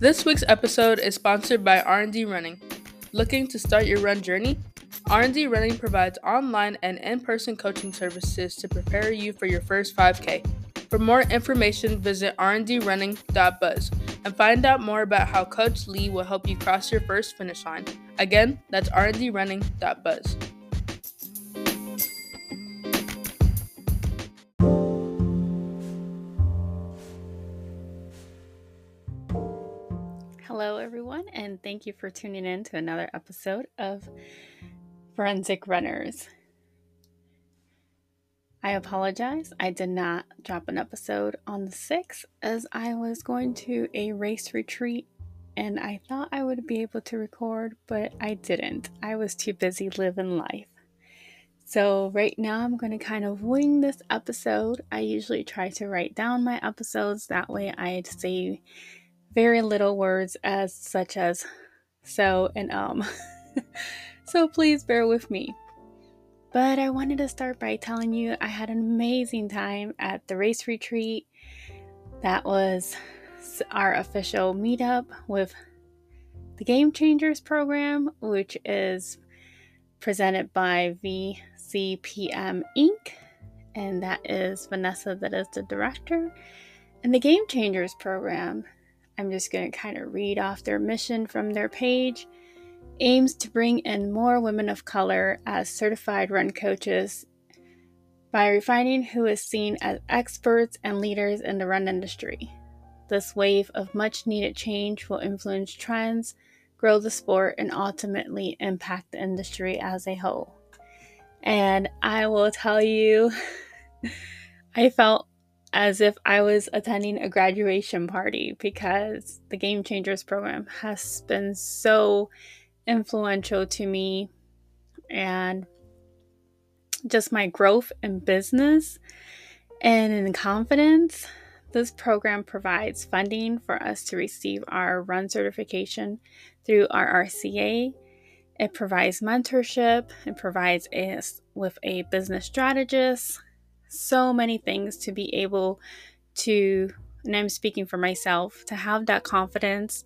This week's episode is sponsored by R&D Running. Looking to start your run journey? R&D Running provides online and in-person coaching services to prepare you for your first 5K. For more information, visit rndrunning.buzz and find out more about how Coach Lee will help you cross your first finish line. Again, that's rndrunning.buzz. Hello, everyone, and thank you for tuning in to another episode of Forensic Runners. I apologize, I did not drop an episode on the 6th as I was going to a race retreat and I thought I would be able to record, but I didn't. I was too busy living life. So, right now, I'm going to kind of wing this episode. I usually try to write down my episodes, that way, I'd say very little words as such as so and um. so please bear with me. But I wanted to start by telling you I had an amazing time at the race retreat. That was our official meetup with the Game Changers program, which is presented by VCPM Inc. And that is Vanessa, that is the director. And the Game Changers program I'm just going to kind of read off their mission from their page. Aims to bring in more women of color as certified run coaches by refining who is seen as experts and leaders in the run industry. This wave of much needed change will influence trends, grow the sport, and ultimately impact the industry as a whole. And I will tell you, I felt as if I was attending a graduation party because the Game Changers program has been so influential to me and just my growth in business and in confidence. This program provides funding for us to receive our run certification through RRCA. It provides mentorship, it provides us with a business strategist, so many things to be able to, and I'm speaking for myself, to have that confidence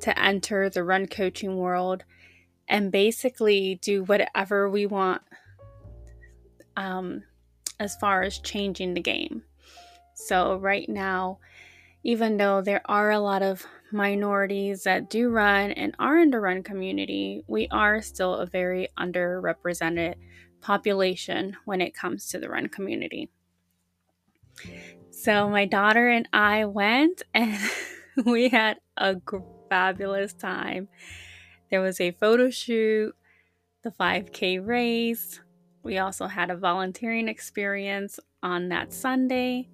to enter the run coaching world and basically do whatever we want um, as far as changing the game. So, right now, even though there are a lot of minorities that do run and are in the run community, we are still a very underrepresented population when it comes to the run community. So my daughter and I went and we had a fabulous time. There was a photo shoot, the 5K race. We also had a volunteering experience on that Sunday.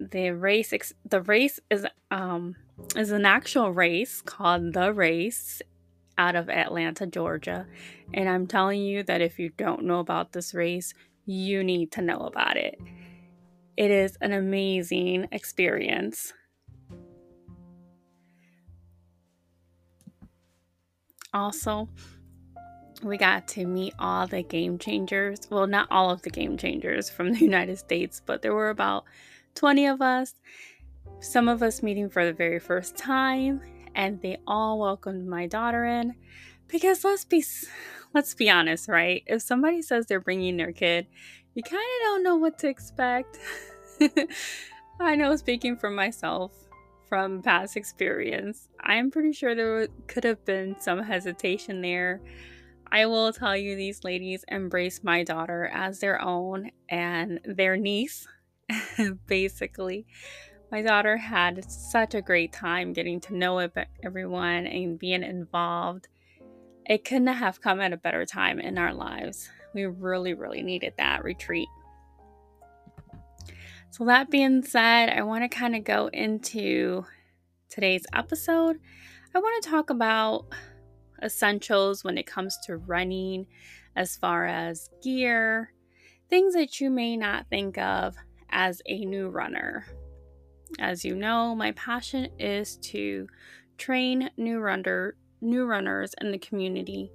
The race ex- the race is um is an actual race called The Race out of Atlanta, Georgia. And I'm telling you that if you don't know about this race, you need to know about it. It is an amazing experience. Also, we got to meet all the game changers. Well, not all of the game changers from the United States, but there were about 20 of us. Some of us meeting for the very first time, and they all welcomed my daughter in because let's be let's be honest, right? If somebody says they're bringing their kid, you kind of don't know what to expect. I know, speaking for myself from past experience, I'm pretty sure there could have been some hesitation there. I will tell you, these ladies embrace my daughter as their own and their niece, basically. My daughter had such a great time getting to know everyone and being involved. It couldn't have come at a better time in our lives. We really, really needed that retreat. So, that being said, I want to kind of go into today's episode. I want to talk about essentials when it comes to running, as far as gear, things that you may not think of as a new runner. As you know, my passion is to train new runner new runners in the community,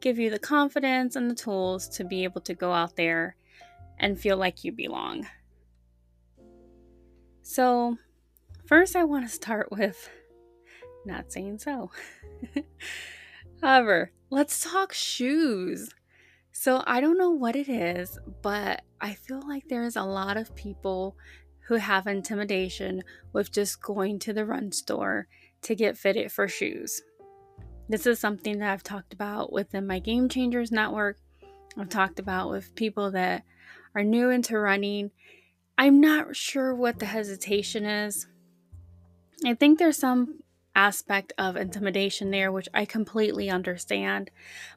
give you the confidence and the tools to be able to go out there and feel like you belong. So, first, I want to start with Not saying so. However, let's talk shoes. So, I don't know what it is, but I feel like there's a lot of people who have intimidation with just going to the run store to get fitted for shoes. This is something that I've talked about within my Game Changers network. I've talked about with people that are new into running. I'm not sure what the hesitation is. I think there's some aspect of intimidation there, which I completely understand.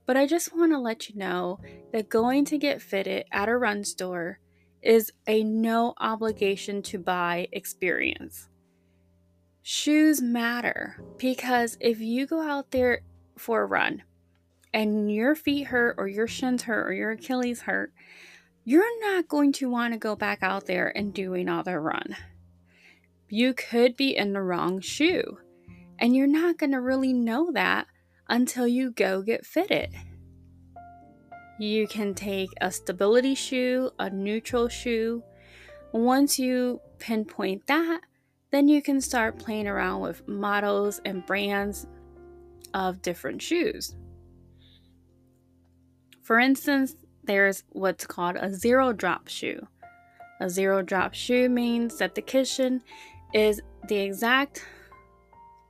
But I just want to let you know that going to get fitted at a run store is a no obligation to buy experience. Shoes matter because if you go out there for a run and your feet hurt or your shins hurt or your Achilles hurt, you're not going to want to go back out there and do another run. You could be in the wrong shoe, and you're not going to really know that until you go get fitted. You can take a stability shoe, a neutral shoe. Once you pinpoint that, then you can start playing around with models and brands of different shoes. For instance, there's what's called a zero drop shoe. A zero drop shoe means that the cushion is the exact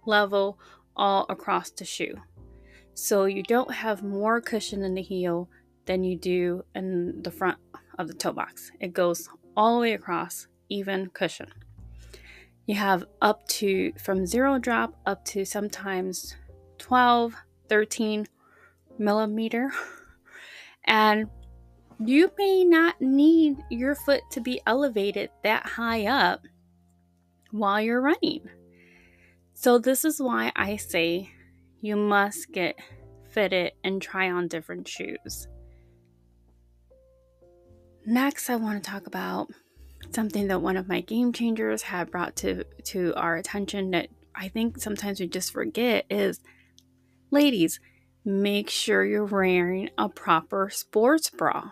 level all across the shoe. So you don't have more cushion in the heel than you do in the front of the toe box. It goes all the way across, even cushion. You have up to from zero drop up to sometimes 12, 13 millimeter. And you may not need your foot to be elevated that high up while you're running. So, this is why I say you must get fitted and try on different shoes. Next, I want to talk about something that one of my game changers had brought to to our attention that I think sometimes we just forget is ladies, make sure you're wearing a proper sports bra.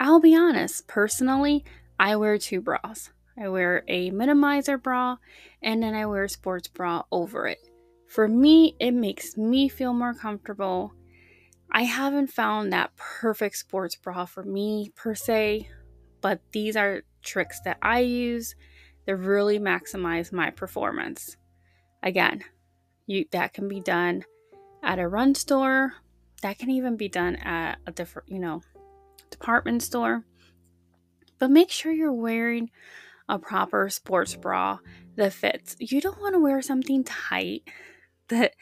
I'll be honest, personally, I wear two bras. I wear a minimizer bra and then I wear a sports bra over it. For me, it makes me feel more comfortable I haven't found that perfect sports bra for me per se, but these are tricks that I use that really maximize my performance. Again, you that can be done at a run store, that can even be done at a different, you know, department store. But make sure you're wearing a proper sports bra that fits. You don't want to wear something tight that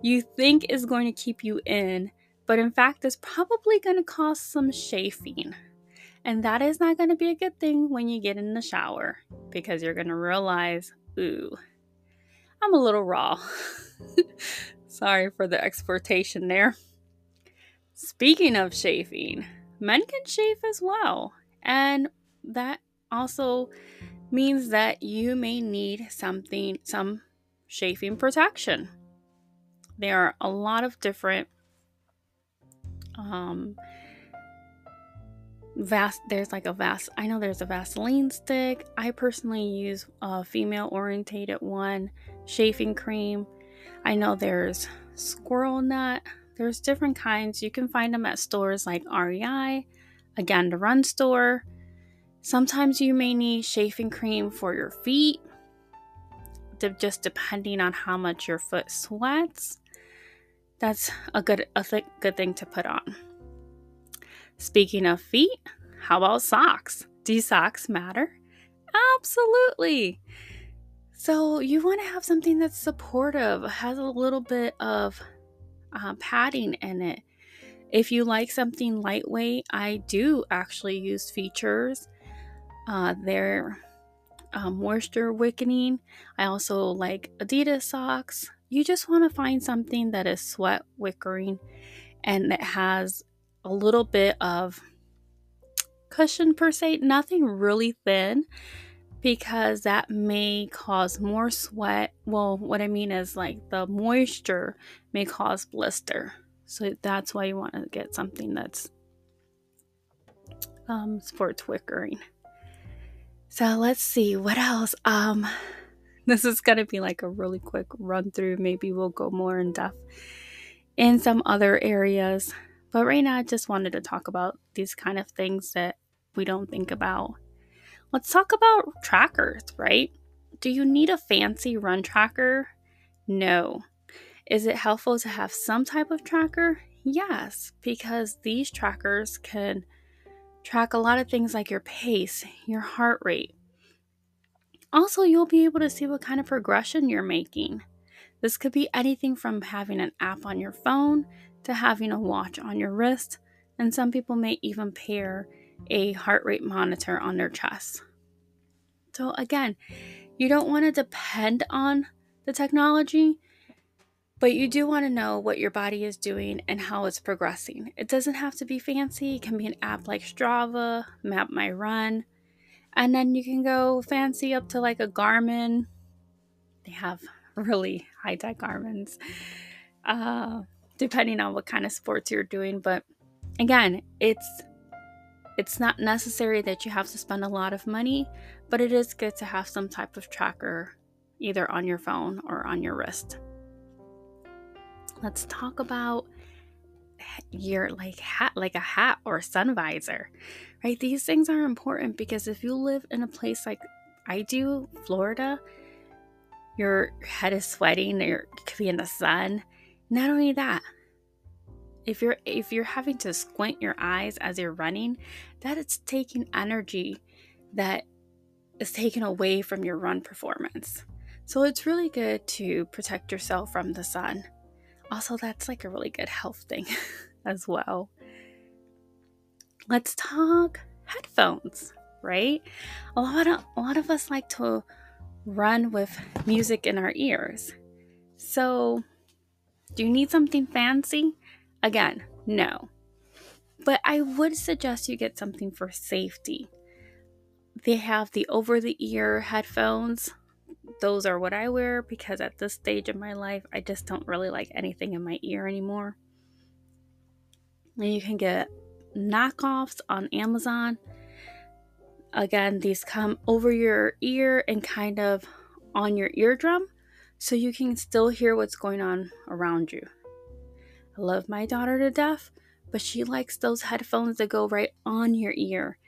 you think is going to keep you in but in fact it's probably going to cause some chafing. And that is not going to be a good thing when you get in the shower because you're going to realize, ooh, I'm a little raw. Sorry for the exportation there. Speaking of chafing, men can chafe as well. And that also means that you may need something, some chafing protection. There are a lot of different um vast there's like a vast i know there's a vaseline stick. I personally use a female orientated one chafing cream. I know there's squirrel nut. There's different kinds. You can find them at stores like rei again the run store. Sometimes you may need chafing cream for your feet just depending on how much your foot sweats that's a good a th- good thing to put on. Speaking of feet, how about socks? Do socks matter? Absolutely. So you want to have something that's supportive, has a little bit of uh, padding in it. If you like something lightweight, I do actually use Feetures. Uh, they're uh, moisture wicking. I also like Adidas socks you just want to find something that is sweat wickering and that has a little bit of cushion per se, nothing really thin because that may cause more sweat. Well, what I mean is like the moisture may cause blister. So that's why you want to get something that's um, sports wickering. So let's see what else. Um, this is going to be like a really quick run through. Maybe we'll go more in depth in some other areas. But right now, I just wanted to talk about these kind of things that we don't think about. Let's talk about trackers, right? Do you need a fancy run tracker? No. Is it helpful to have some type of tracker? Yes, because these trackers can track a lot of things like your pace, your heart rate. Also, you'll be able to see what kind of progression you're making. This could be anything from having an app on your phone to having a watch on your wrist, and some people may even pair a heart rate monitor on their chest. So, again, you don't want to depend on the technology, but you do want to know what your body is doing and how it's progressing. It doesn't have to be fancy, it can be an app like Strava, Map My Run, and then you can go fancy up to like a Garmin. They have really high tech Garmins, uh, depending on what kind of sports you're doing. But again, it's it's not necessary that you have to spend a lot of money, but it is good to have some type of tracker either on your phone or on your wrist let's talk about your like hat like a hat or sun visor right? These things are important because if you live in a place like i do florida your head is sweating you could be in the sun. Not only that if you're if you're having to squint your eyes as you're running that it's taking energy that is taken away from your run performance. So it's really good to protect yourself from the sun. Also, that's like a really good health thing as well. Let's talk headphones, right? A lot of a lot of us like to run with music in our ears. So, do you need something fancy? Again, no. But I would suggest you get something for safety. They have the over the ear headphones those are what I wear because at this stage of my life, I just don't really like anything in my ear anymore. And you can get knockoffs on Amazon. Again, these come over your ear and kind of on your eardrum so you can still hear what's going on around you. I love my daughter to death, but she likes those headphones that go right on your ear.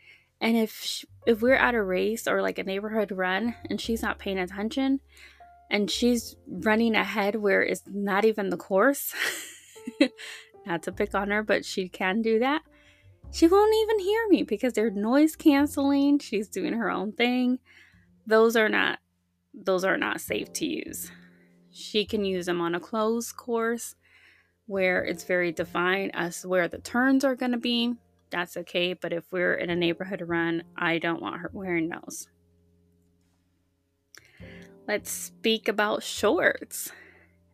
And if she, if we're at a race or like a neighborhood run and she's not paying attention and she's running ahead where it's not even the course, not to pick on her, but she can do that. She won't even hear me because they're noise canceling. She's doing her own thing. Those are not those are not safe to use. She can use them on a closed course where it's very defined as where the turns are going to be that's okay. But if we're in a neighborhood run, I don't want her wearing those. Let's speak about shorts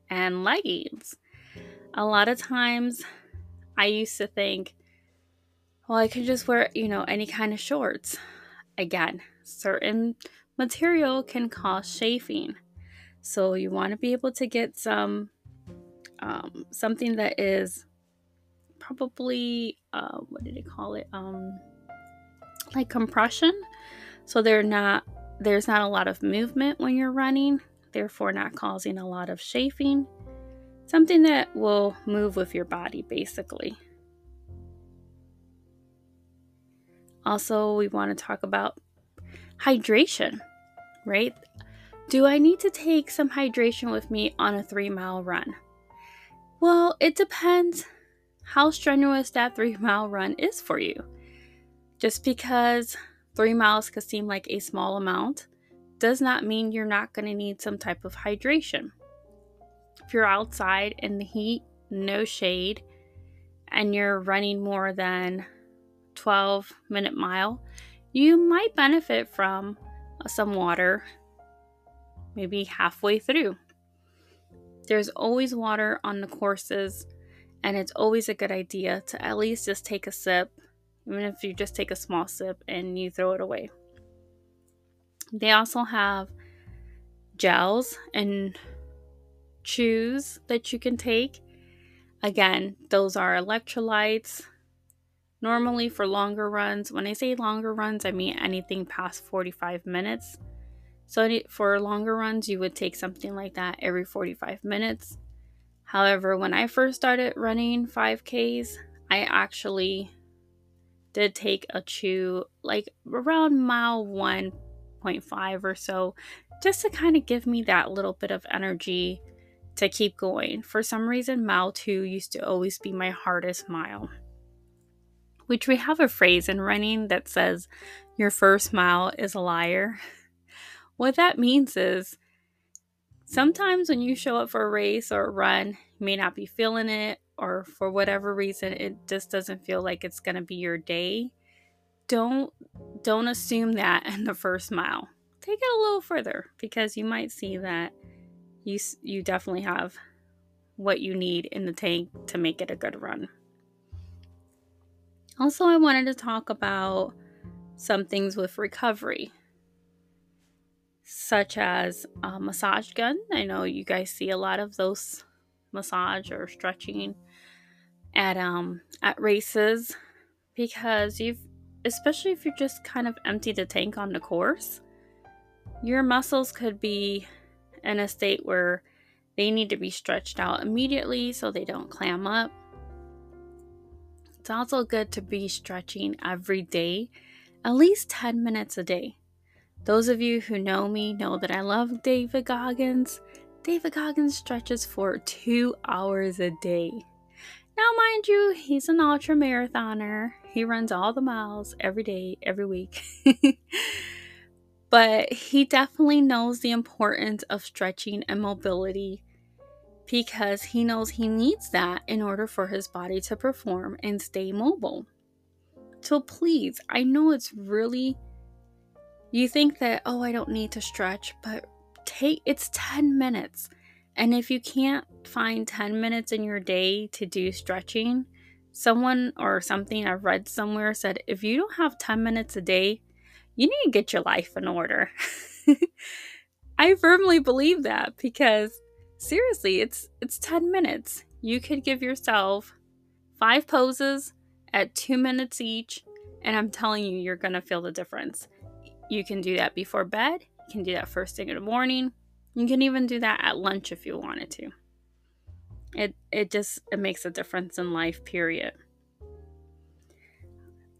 and leggings. A lot of times I used to think, well, I can just wear, you know, any kind of shorts. Again, certain material can cause chafing. So you want to be able to get some um, something that is probably uh, what did they call it? Um, like compression. So they're not there's not a lot of movement when you're running, therefore not causing a lot of chafing. Something that will move with your body basically. Also, we want to talk about hydration, right? Do I need to take some hydration with me on a three mile run? Well, it depends how strenuous that three mile run is for you. Just because three miles could seem like a small amount does not mean you're not going to need some type of hydration. If you're outside in the heat, no shade, and you're running more than 12 minute mile, you might benefit from some water maybe halfway through. There's always water on the courses and it's always a good idea to at least just take a sip, even if you just take a small sip and you throw it away. They also have gels and chews that you can take. Again, those are electrolytes. Normally, for longer runs, when I say longer runs, I mean anything past 45 minutes. So for longer runs, you would take something like that every 45 minutes. However, when I first started running 5Ks, I actually did take a chew like around mile 1.5 or so just to kind of give me that little bit of energy to keep going. For some reason, mile 2 used to always be my hardest mile. Which we have a phrase in running that says, Your first mile is a liar. What that means is sometimes when you show up for a race or a run, you may not be feeling it, or for whatever reason it just doesn't feel like it's going to be your day. Don't don't assume that in the first mile. Take it a little further because you might see that you you definitely have what you need in the tank to make it a good run also i wanted to talk about some things with recovery such as a massage gun. I know you guys see a lot of those massage or stretching at um at races because you've especially if you just kind of empty the tank on the course your muscles could be in a state where they need to be stretched out immediately so they don't clam up it's also good to be stretching every day at least 10 minutes a day those of you who know me know that i love david goggins david goggins stretches for two hours a day now, mind you, he's an ultra marathoner. He runs all the miles every day, every week. but he definitely knows the importance of stretching and mobility because he knows he needs that in order for his body to perform and stay mobile. So please, I know it's really you think that oh, I don't need to stretch, but take it's 10 minutes. And if you can't find 10 minutes in your day to do stretching, someone or something I've read somewhere said if you don't have 10 minutes a day, you need to get your life in order. I firmly believe that because seriously, it's it's 10 minutes. You could give yourself 5 poses at 2 minutes each and I'm telling you you're going to feel the difference. You can do that before bed, you can do that first thing in the morning, you can even do that at lunch if you wanted to. It it just it makes a difference in life, period.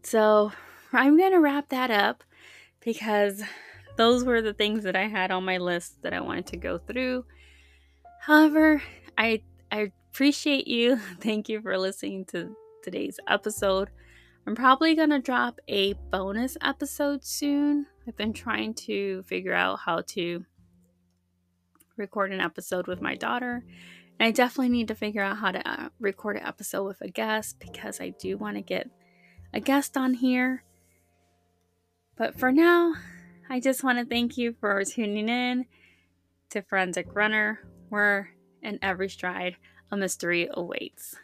So, I'm going to wrap that up because those were the things that I had on my list that I wanted to go through. However, I I appreciate you. Thank you for listening to today's episode. I'm probably going to drop a bonus episode soon. I've been trying to figure out how to record an episode with my daughter. And I definitely need to figure out how to uh, record an episode with a guest because I do want to get a guest on here. But for now, I just want to thank you for tuning in to Forensic Runner, where in every stride a mystery awaits.